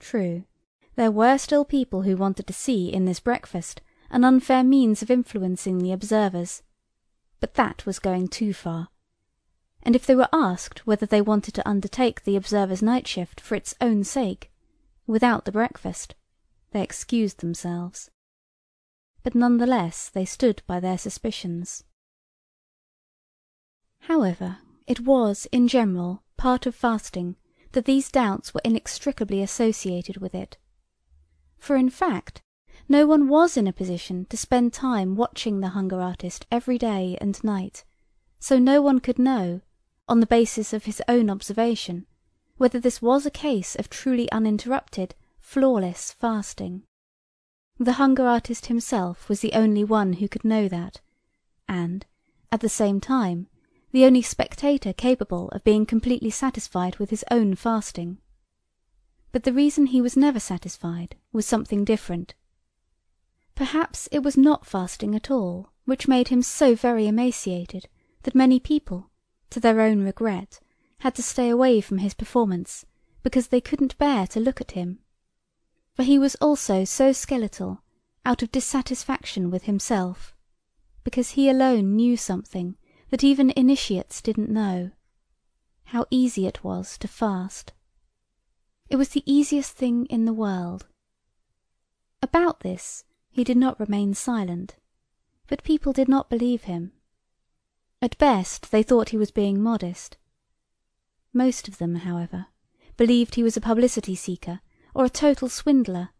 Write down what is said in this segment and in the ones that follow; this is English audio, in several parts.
True, there were still people who wanted to see in this breakfast an unfair means of influencing the observers; but that was going too far; and if they were asked whether they wanted to undertake the Observer's night shift for its own sake, without the breakfast, they excused themselves. But none the less they stood by their suspicions. However, it was, in general, part of fasting that these doubts were inextricably associated with it. For, in fact, no one was in a position to spend time watching the hunger artist every day and night, so no one could know, on the basis of his own observation, whether this was a case of truly uninterrupted, flawless fasting. The hunger artist himself was the only one who could know that, and, at the same time, the only spectator capable of being completely satisfied with his own fasting. But the reason he was never satisfied was something different. Perhaps it was not fasting at all which made him so very emaciated that many people, to their own regret, had to stay away from his performance because they couldn't bear to look at him. For he was also so skeletal out of dissatisfaction with himself, because he alone knew something that even initiates didn't know how easy it was to fast. It was the easiest thing in the world. About this he did not remain silent, but people did not believe him. At best they thought he was being modest. Most of them, however, believed he was a publicity seeker or a total swindler,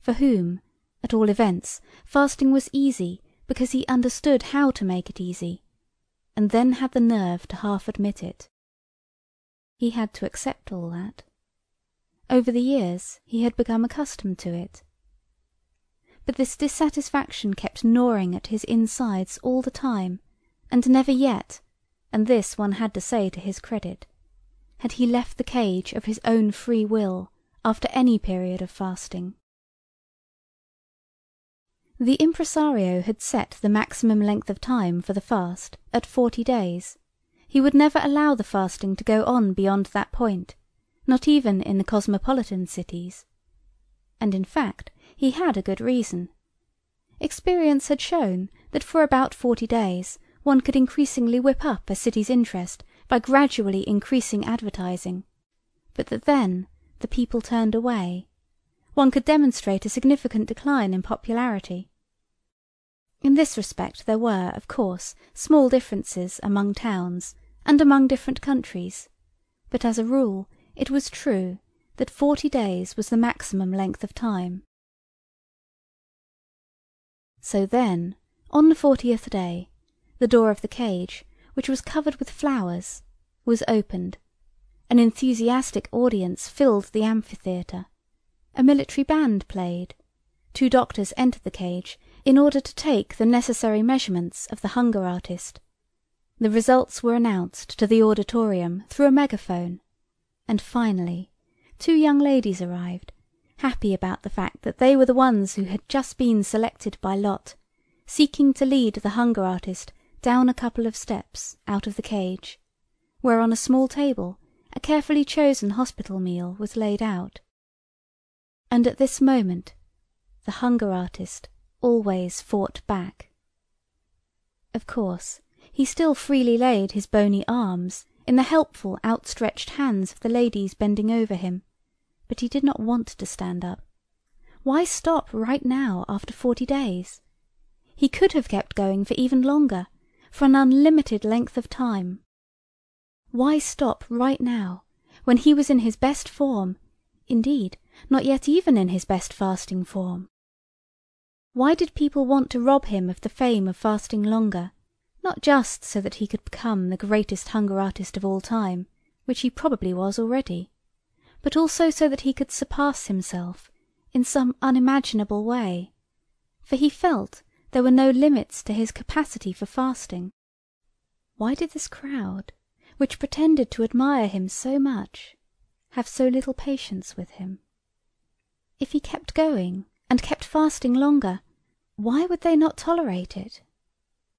for whom, at all events, fasting was easy because he understood how to make it easy and then had the nerve to half admit it. He had to accept all that. Over the years he had become accustomed to it. But this dissatisfaction kept gnawing at his insides all the time, and never yet, and this one had to say to his credit, had he left the cage of his own free will after any period of fasting. The impresario had set the maximum length of time for the fast at forty days; he would never allow the fasting to go on beyond that point, not even in the cosmopolitan cities. And, in fact, he had a good reason. Experience had shown that for about forty days one could increasingly whip up a city's interest by gradually increasing advertising, but that then the people turned away one could demonstrate a significant decline in popularity. In this respect there were, of course, small differences among towns and among different countries, but as a rule it was true that forty days was the maximum length of time. So then, on the fortieth day, the door of the cage, which was covered with flowers, was opened, an enthusiastic audience filled the amphitheatre a military band played, two doctors entered the cage in order to take the necessary measurements of the hunger artist, the results were announced to the auditorium through a megaphone, and finally two young ladies arrived, happy about the fact that they were the ones who had just been selected by lot, seeking to lead the hunger artist down a couple of steps out of the cage, where on a small table a carefully chosen hospital meal was laid out. And at this moment the hunger artist always fought back. Of course, he still freely laid his bony arms in the helpful outstretched hands of the ladies bending over him, but he did not want to stand up. Why stop right now after forty days? He could have kept going for even longer, for an unlimited length of time. Why stop right now, when he was in his best form, indeed not yet even in his best fasting form. Why did people want to rob him of the fame of fasting longer, not just so that he could become the greatest hunger artist of all time, which he probably was already, but also so that he could surpass himself in some unimaginable way, for he felt there were no limits to his capacity for fasting. Why did this crowd, which pretended to admire him so much, have so little patience with him? If he kept going, and kept fasting longer, why would they not tolerate it